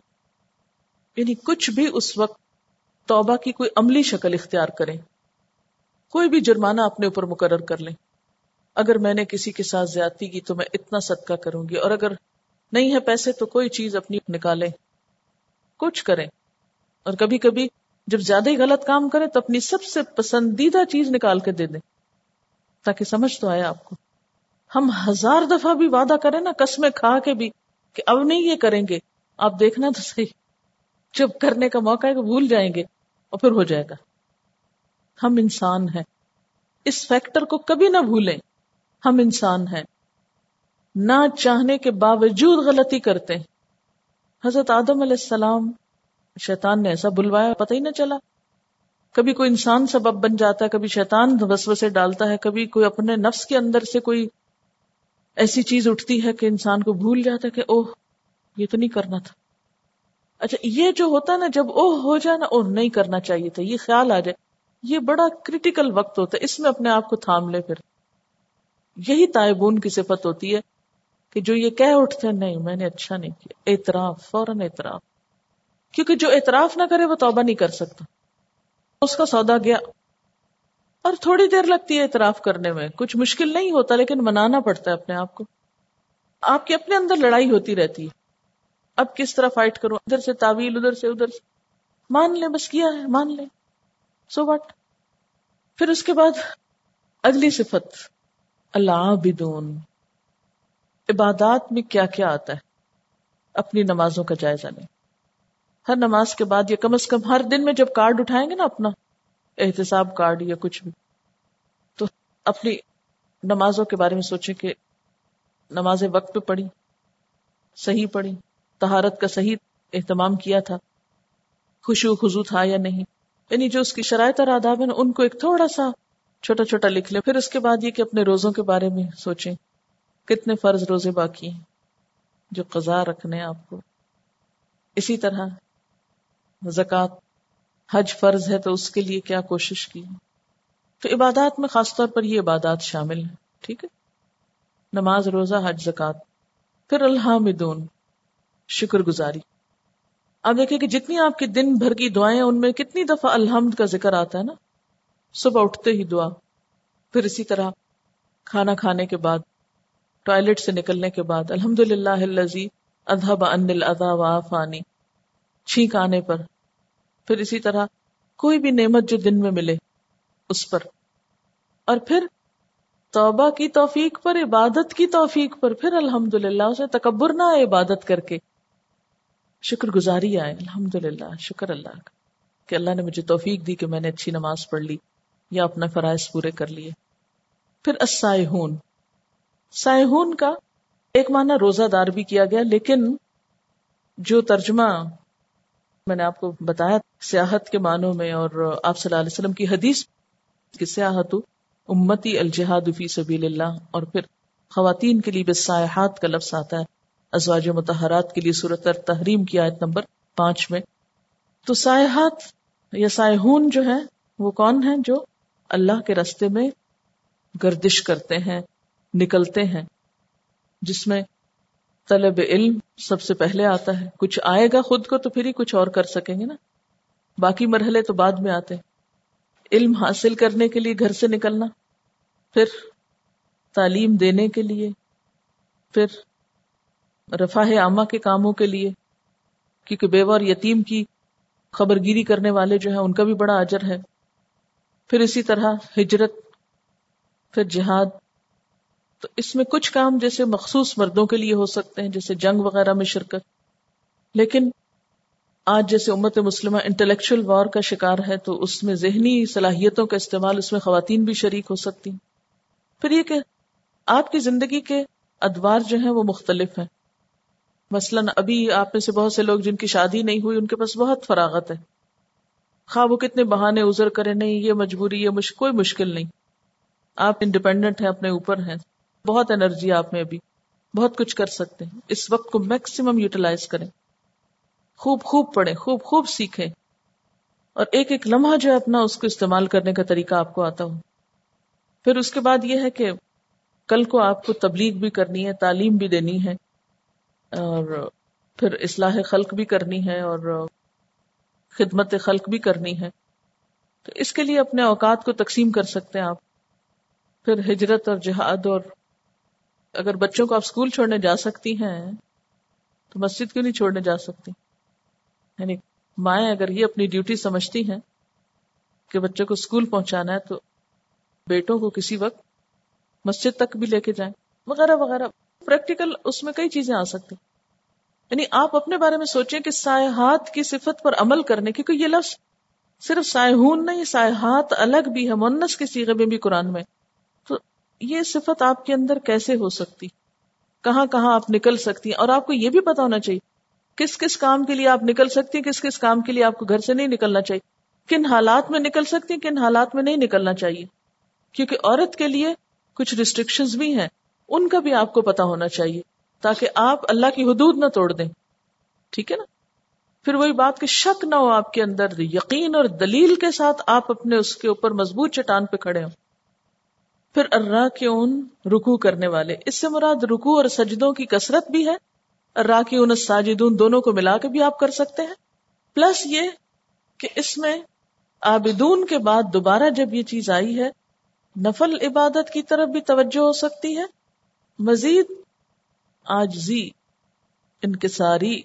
یعنی کچھ بھی اس وقت توبہ کی کوئی عملی شکل اختیار کریں۔ کوئی بھی جرمانہ اپنے اوپر مقرر کر لیں۔ اگر میں نے کسی کے ساتھ زیادتی کی تو میں اتنا صدقہ کروں گی۔ اور اگر نہیں ہے پیسے تو کوئی چیز اپنی نکالیں۔ کچھ کریں۔ اور کبھی کبھی جب زیادہ ہی غلط کام کریں تو اپنی سب سے پسندیدہ چیز نکال کے دے دیں۔ تاکہ سمجھ تو آئے آپ کو۔ ہم ہزار دفعہ بھی وعدہ کریں نا، قسمیں کھا کے بھی، کہ اب نہیں یہ کریں گے۔ آپ دیکھنا تو صحیح۔ جب کرنے کا موقع ہے کہ بھول جائیں گے اور پھر ہو جائے گا۔ ہم انسان ہیں۔ اس فیکٹر کو کبھی نہ بھولیں۔ ہم انسان ہیں۔ نہ چاہنے کے باوجود غلطی کرتے ہیں۔ حضرت آدم علیہ السلام، شیطان نے ایسا بلوایا، پتہ ہی نہ چلا۔ کبھی کوئی انسان سبب بن جاتا ہے، کبھی شیطان وسوسے ڈالتا ہے، کبھی کوئی اپنے نفس کے اندر سے کوئی ایسی چیز اٹھتی ہے کہ انسان کو بھول جاتا ہے کہ اوہ، یہ تو نہیں کرنا تھا۔ اچھا یہ جو ہوتا ہے نا، جب اوہ ہو جائے نا، اوہ نہیں کرنا چاہیے تھا۔ یہ خیال آ جائے۔ یہ بڑا کریٹیکل وقت ہوتا ہے۔ اس میں اپنے آپ کو تھام لے پھر۔ یہی تائبون کی صفت ہوتی ہے۔ کہ جو یہ کہہ اٹھتے ہیں، نہیں، میں نے اچھا نہیں کیا۔ اعتراف، فوراً اعتراف۔ کیونکہ جو اعتراف نہ کرے، وہ توبہ نہیں کر سکتا۔ اس کا سودا گیا۔ اور تھوڑی دیر لگتی ہے اعتراف کرنے میں۔ کچھ مشکل نہیں ہوتا، لیکن منانا پڑتا ہے اپنے آپ کو۔ آپ کے اپنے اندر لڑائی ہوتی رہتی ہے۔ اب کس طرح فائٹ کروں؟ ادھر سے تعویل، ادھر سے ادھر سے۔ مان لیں، بس کیا ہے؟ مان لیں۔ سو وٹ پھر اس کے بعد اگلی صفت۔ اللہ بدون عبادات میں کیا کیا آتا ہے؟ اپنی نمازوں کا جائزہ لیں۔ ہر نماز کے بعد یا کم از کم ہر دن میں جب کارڈ اٹھائیں گے نا اپنا، احتساب کارڈ یا کچھ بھی، تو اپنی نمازوں کے بارے میں سوچیں کہ نماز وقت پہ پڑھی صحیح پڑھی تہارت کا صحیح اہتمام کیا تھا خوشو خزو تھا یا نہیں۔ یعنی جو اس کی شرائط اور آداب ہے نا، ان کو ایک تھوڑا سا چھوٹا چھوٹا لکھ لیں، پھر اس کے بعد یہ کہ اپنے روزوں کے بارے میں سوچیں۔ کتنے فرض روزے باقی ہیں جو قضا رکھنے آپ کو؟ اسی طرح زکوٰۃ حج فرض ہے تو اس کے لیے کیا کوشش کی؟ تو عبادات میں خاص طور پر یہ عبادات شامل ہیں، ٹھیک ہے؟ نماز، روزہ، حج، زکات۔ پھر الحمدون شکر گزاری آپ دیکھیں کہ جتنی آپ کے دن بھر کی دعائیں ان میں کتنی دفعہ الحمد کا ذکر آتا ہے نا؟ صبح اٹھتے ہی دعا۔ پھر اسی طرح کھانا کھانے کے بعد ٹوائلٹ سے نکلنے کے بعد الحمد للہ ادھب ان فانی چھینک آنے پر۔ پھر اسی طرح کوئی بھی نعمت جو دن میں ملے اس پر۔ اور پھر توبہ کی توفیق پر، عبادت کی توفیق پر پھر الحمد للہ اسے تکبر نہ آئے عبادت کر کے شکر گزاری آئے۔ الحمد للہ شکر اللہ کا کہ اللہ نے مجھے توفیق دی کہ میں نے اچھی نماز پڑھ لی یا اپنے فرائض پورے کر لیے۔ پھر اسائہون سائہون کا ایک معنی روزہ دار بھی کیا گیا، لیکن جو ترجمہ میں نے آپ کو بتایا سیاحت کے معنوں میں اور آپ صلی اللہ علیہ وسلم کی حدیث کی سیاحت امتی الجہاد فی سبیل اللہ اور پھر خواتین کے لیے سیاحت کا لفظ آتا ہے۔ ازواج متحرات کے لیے صورت تحریم کی آیت نمبر پانچ میں۔ تو سیاحت یا سائہون جو ہے وہ کون ہے جو اللہ کے رستے میں گردش کرتے ہیں؟ نکلتے ہیں، جس میں طلب علم سب سے پہلے آتا ہے۔ کچھ آئے گا خود کو تو پھر ہی کچھ اور کر سکیں گے نا۔ باقی مرحلے تو بعد میں آتے علم حاصل کرنے کے لیے گھر سے نکلنا، پھر تعلیم دینے کے لیے، پھر رفاہ عامہ کے کاموں کے لیے، کیونکہ بیوہ اور یتیم کی خبر گیری کرنے والے جو ہیں، ان کا بھی بڑا اجر ہے۔ پھر اسی طرح ہجرت، پھر جہاد تو اس میں کچھ کام جیسے مخصوص مردوں کے لیے ہو سکتے ہیں، جیسے جنگ وغیرہ میں شرکت۔ لیکن آج جیسے امت مسلمہ انٹلیکچل وار کا شکار ہے، تو اس میں ذہنی صلاحیتوں کا استعمال، اس میں خواتین بھی شریک ہو سکتی پھر یہ کہ آپ کی زندگی کے ادوار جو ہیں، وہ مختلف ہیں۔ مثلا ابھی آپ میں سے بہت سے لوگ جن کی شادی نہیں ہوئی، ان کے پاس بہت فراغت ہے۔ خواہ وہ کتنے بہانے ازر کرے نہیں، یہ مجبوری، یہ مش... کوئی مشکل نہیں۔ آپ انڈیپینڈنٹ ہیں، اپنے اوپر ہیں۔ بہت انرجی آپ میں ابھی بہت کچھ کر سکتے ہیں۔ اس وقت کو میکسیمم یوٹیلائز کریں۔ خوب خوب پڑھیں، خوب خوب سیکھیں۔ اور ایک ایک لمحہ جو ہے اپنا اس کو استعمال کرنے کا طریقہ آپ کو آتا ہو۔ پھر اس کے بعد یہ ہے کہ کل کو آپ کو تبلیغ بھی کرنی ہے، تعلیم بھی دینی ہے۔ اور پھر اصلاح خلق بھی کرنی ہے اور خدمت خلق بھی کرنی ہے۔ تو اس کے لیے اپنے اوقات کو تقسیم کر سکتے ہیں آپ۔ پھر ہجرت اور جہاد اور اگر بچوں کو آپ اسکول چھوڑنے جا سکتی ہیں، تو مسجد کیوں نہیں چھوڑنے جا سکتی؟ یعنی مائیں اگر یہ اپنی ڈیوٹی سمجھتی ہیں کہ بچوں کو اسکول پہنچانا ہے، تو بیٹوں کو کسی وقت مسجد تک بھی لے کے جائیں، وغیرہ وغیرہ۔ پریکٹیکل اس میں کئی چیزیں آ سکتی۔ یعنی آپ اپنے بارے میں سوچیں کہ سائحات کی صفت پر عمل کرنے کیونکہ یہ لفظ صرف سائہون نہیں سائحات الگ بھی ہے منس کے سیغے میں بھی قرآن میں۔ یہ صفت آپ کے اندر کیسے ہو سکتی؟ کہاں کہاں آپ نکل سکتی ہیں؟ اور آپ کو یہ بھی پتا ہونا چاہیے، کس کس کام کے لیے آپ نکل سکتی ہیں؟ کس کس کام کے لیے آپ کو گھر سے نہیں نکلنا چاہیے؟ کن حالات میں نکل سکتی ہیں؟ کن حالات میں نہیں نکلنا چاہیے؟ کیونکہ عورت کے لیے کچھ ریسٹرکشن بھی ہیں، ان کا بھی آپ کو پتا ہونا چاہیے، تاکہ آپ اللہ کی حدود نہ توڑ دیں۔ ٹھیک ہے نا؟ پھر وہی بات کہ شک نہ ہو آپ کے اندر، یقین اور دلیل کے ساتھ آپ اپنے اس کے اوپر مضبوط چٹان پہ کھڑے ہوں۔ پھر ارا کے اون رکو کرنے والے۔ اس سے مراد رکو اور سجدوں کی کثرت بھی ہے۔ ارا کی اون ساجدون دونوں کو ملا کے بھی آپ کر سکتے ہیں۔ پلس یہ کہ اس میں آبدون کے بعد دوبارہ جب یہ چیز آئی ہے، نفل عبادت کی طرف بھی توجہ ہو سکتی ہے۔ مزید آجزی، انکساری،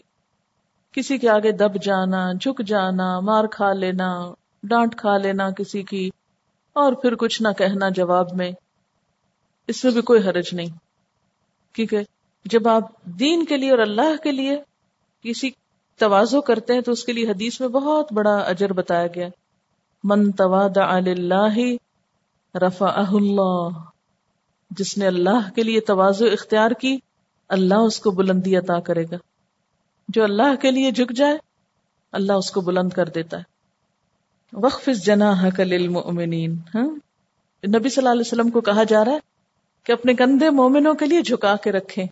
کسی کے آگے دب جانا، جھک جانا، مار کھا لینا، ڈانٹ کھا لینا کسی کی اور پھر کچھ نہ کہنا جواب میں، اس میں بھی کوئی حرج نہیں۔ کیونکہ جب آپ دین کے لیے اور اللہ کے لیے کسی توازو کرتے ہیں، تو اس کے لیے حدیث میں بہت بڑا اجر بتایا گیا۔ من تواد اللہ رفا اللہ۔ جس نے اللہ کے لیے توازو اختیار کی، اللہ اس کو بلندی عطا کرے گا۔ جو اللہ کے لیے جھک جائے، اللہ اس کو بلند کر دیتا ہے۔ وقف جنا للمؤمنین ہاں؟ نبی صلی اللہ علیہ وسلم کو کہا جا رہا ہے کہ اپنے گندے مومنوں کے لیے جھکا کے رکھیں،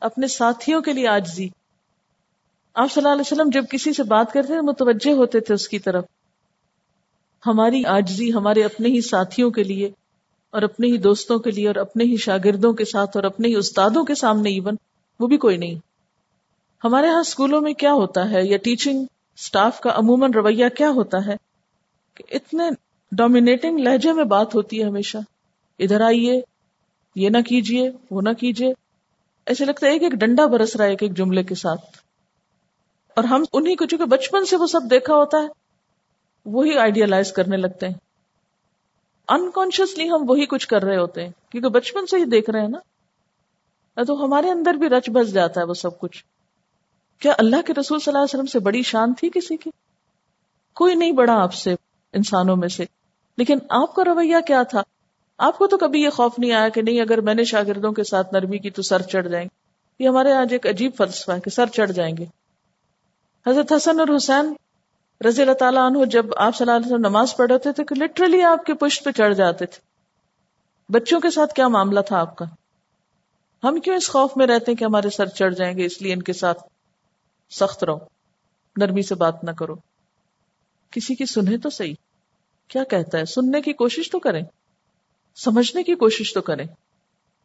اپنے ساتھیوں کے لیے آجزی۔ آپ صلی اللہ علیہ وسلم جب کسی سے بات کرتے تھے متوجہ ہوتے تھے اس کی طرف۔ ہماری آجزی ہمارے اپنے ہی ساتھیوں کے لیے اور اپنے ہی دوستوں کے لیے اور اپنے ہی شاگردوں کے ساتھ اور اپنے ہی استادوں کے سامنے ایون وہ بھی کوئی نہیں۔ ہمارے ہاں اسکولوں میں کیا ہوتا ہے؟ یا ٹیچنگ اسٹاف کا عموماً رویہ کیا ہوتا ہے؟ کہ اتنے ڈومینیٹنگ لہجے میں بات ہوتی ہے ہمیشہ۔ ادھر آئیے، یہ نہ کیجیے وہ نہ کیجیے ایسے لگتا ہے ایک ایک ڈنڈا برس رہا ہے ایک ایک جملے کے ساتھ۔ اور ہم انہیں کو چونکہ بچپن سے وہ سب دیکھا ہوتا ہے، وہی آئیڈیالائز کرنے لگتے ہیں۔ انکانشیسلی ہم وہی کچھ کر رہے ہوتے ہیں، کیونکہ بچپن سے ہی دیکھ رہے ہیں نا۔ تو ہمارے اندر بھی رچ بس جاتا ہے وہ سب کچھ۔ کیا اللہ کے رسول صلی اللہ علیہ وسلم سے بڑی شان تھی کسی کی؟ کوئی نہیں بڑا آپ سے۔ انسانوں میں سے۔ لیکن آپ کا رویہ کیا تھا؟ آپ کو تو کبھی یہ خوف نہیں آیا کہ نہیں، اگر میں نے شاگردوں کے ساتھ نرمی کی تو سر چڑھ جائیں۔ گے یہ ہمارے آج ایک عجیب فلسفہ ہے کہ سر چڑھ جائیں گے۔ حضرت حسن اور حسین رضی اللہ تعالیٰ عنہ جب آپ صلی اللہ علیہ وسلم نماز پڑھ رہے تھے کہ لٹرلی آپ کے پشت پہ چڑھ جاتے تھے۔ بچوں کے ساتھ کیا معاملہ تھا آپ کا؟ ہم کیوں اس خوف میں رہتے ہیں کہ ہمارے سر چڑھ جائیں گے؟ اس لیے ان کے ساتھ سخت رہو۔ نرمی سے بات نہ کرو۔ کسی کی سنیں تو صحیح۔ کیا کہتا ہے؟ سننے کی کوشش تو کریں۔ سمجھنے کی کوشش تو کریں۔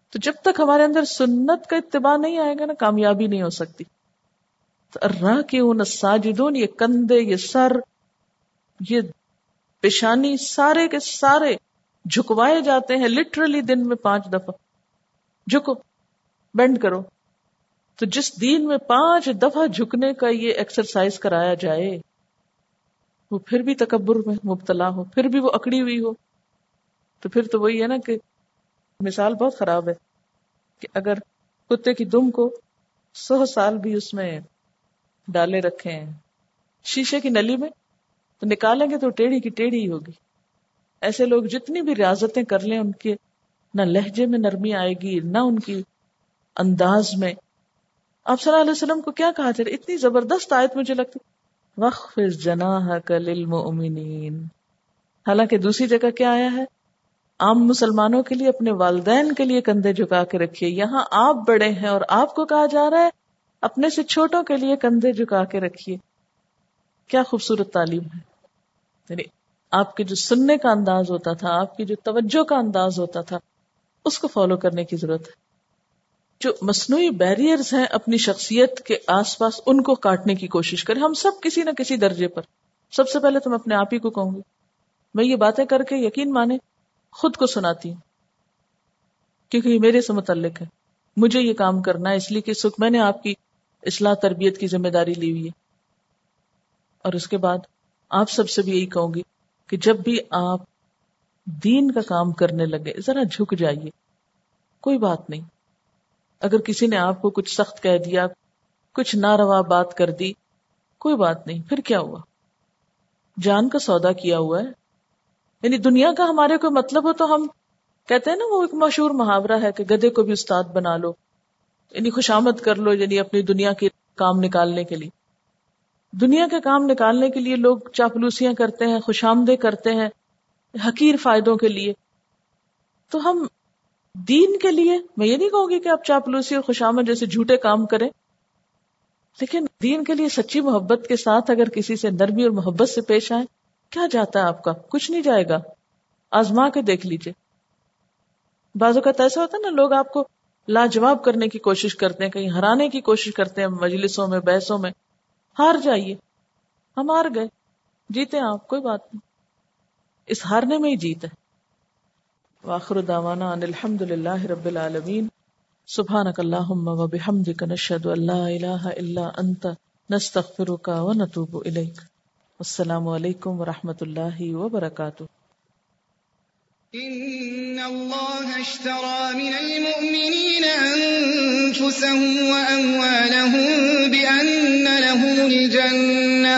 تو جب تک ہمارے اندر سنت کا اتباع نہیں آئے گا نا، کامیابی نہیں ہو سکتی۔ تو راہ کے ان ساجدون، یہ کندھے، یہ سر، یہ پیشانی، سارے کے سارے جھکوائے جاتے ہیں لٹرلی دن میں پانچ دفعہ۔ جھکو بینڈ کرو۔ تو جس دین میں پانچ دفعہ جھکنے کا یہ ایکسرسائز کرایا جائے وہ پھر بھی تکبر میں مبتلا ہو، پھر بھی وہ اکڑی ہوئی ہو۔ تو پھر تو وہی ہے نا کہ مثال بہت خراب ہے کہ اگر کتے کی دم کو سو سال بھی اس میں ڈالے رکھے ہیں، شیشے کی نلی میں تو نکالیں گے تو ٹیڑھی کی ٹیڑھی ہی ہوگی۔ ایسے لوگ جتنی بھی ریاضتیں کر لیں، ان کے نہ لہجے میں نرمی آئے گی، نہ ان کی انداز میں۔ آپ صلی اللہ علیہ وسلم کو کیا کہا جائے اتنی زبردست آیت مجھے لگتی۔ وقف جنا للمؤمنین۔ حالانکہ دوسری جگہ کیا آیا ہے؟ عام مسلمانوں کے لیے، اپنے والدین کے لیے کندھے جھکا کے رکھیے۔ یہاں آپ بڑے ہیں اور آپ کو کہا جا رہا ہے، اپنے سے چھوٹوں کے لیے کندھے جھکا کے رکھیے۔ کیا خوبصورت تعلیم ہے۔ یعنی آپ کے جو سننے کا انداز ہوتا تھا، آپ کی جو توجہ کا انداز ہوتا تھا، اس کو فالو کرنے کی ضرورت ہے۔ جو مصنوعی بیریئرز ہیں اپنی شخصیت کے آس پاس ان کو کاٹنے کی کوشش کریں۔ ہم سب کسی نہ کسی درجے پر۔ سب سے پہلے تو میں اپنے آپ ہی کو کہوں گی۔ میں یہ باتیں کر کے یقین مانے، خود کو سناتی ہوں۔ کیونکہ یہ میرے سے متعلق ہے۔ مجھے یہ کام کرنا ہے، اس لیے کہ سکھ میں نے آپ کی اصلاح تربیت کی ذمہ داری لی ہوئی ہے۔ اور اس کے بعد آپ سب سے بھی یہی کہوں گی کہ جب بھی آپ دین کا کام کرنے لگے، ذرا جھک جائیے۔ کوئی بات نہیں۔ اگر کسی نے آپ کو کچھ سخت کہہ دیا، کچھ ناروا بات کر دی، کوئی بات نہیں، پھر کیا ہوا؟ جان کا سودا کیا ہوا ہے؟ یعنی دنیا کا ہمارے کوئی مطلب ہو تو ہم کہتے ہیں نا وہ ایک مشہور محاورہ ہے کہ گدے کو بھی استاد بنا لو یعنی خوشامد کر لو یعنی اپنی دنیا کے کام نکالنے کے لیے۔ دنیا کے کام نکالنے کے لیے لوگ چاپلوسیاں کرتے ہیں خوشامدے کرتے ہیں، حقیر فائدوں کے لیے۔ تو ہم دین کے لیے میں یہ نہیں کہوں گی کہ آپ چاپلوسی اور خوش آمد جیسے جھوٹے کام کریں، لیکن دین کے لیے سچی محبت کے ساتھ اگر کسی سے نرمی اور محبت سے پیش آئے کیا جاتا ہے آپ کا؟ کچھ نہیں جائے گا۔ آزما کے دیکھ لیجیے بازو کا ایسا ہوتا ہے نا، لوگ آپ کو لاجواب کرنے کی کوشش کرتے ہیں، کہیں ہرانے کی کوشش کرتے ہیں، مجلسوں میں، بحثوں میں۔ ہار جائیے۔ ہم ہار گئے۔ جیتے آپ، کوئی بات نہیں۔ اس ہارنے میں ہی جیت ہے۔ واخر دعوانا ان الحمد للہ رب العالمین. سبحانک اللہم و بحمدک نشہد ان لا الہ الا انت، نستغفرک و نتوب الیک. السلام علیکم ورحمۃ اللہ وبرکاتہ. إن الله اشترى من المؤمنين أنفسهم وأموالهم بأن لهم الجنة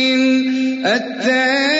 التائبون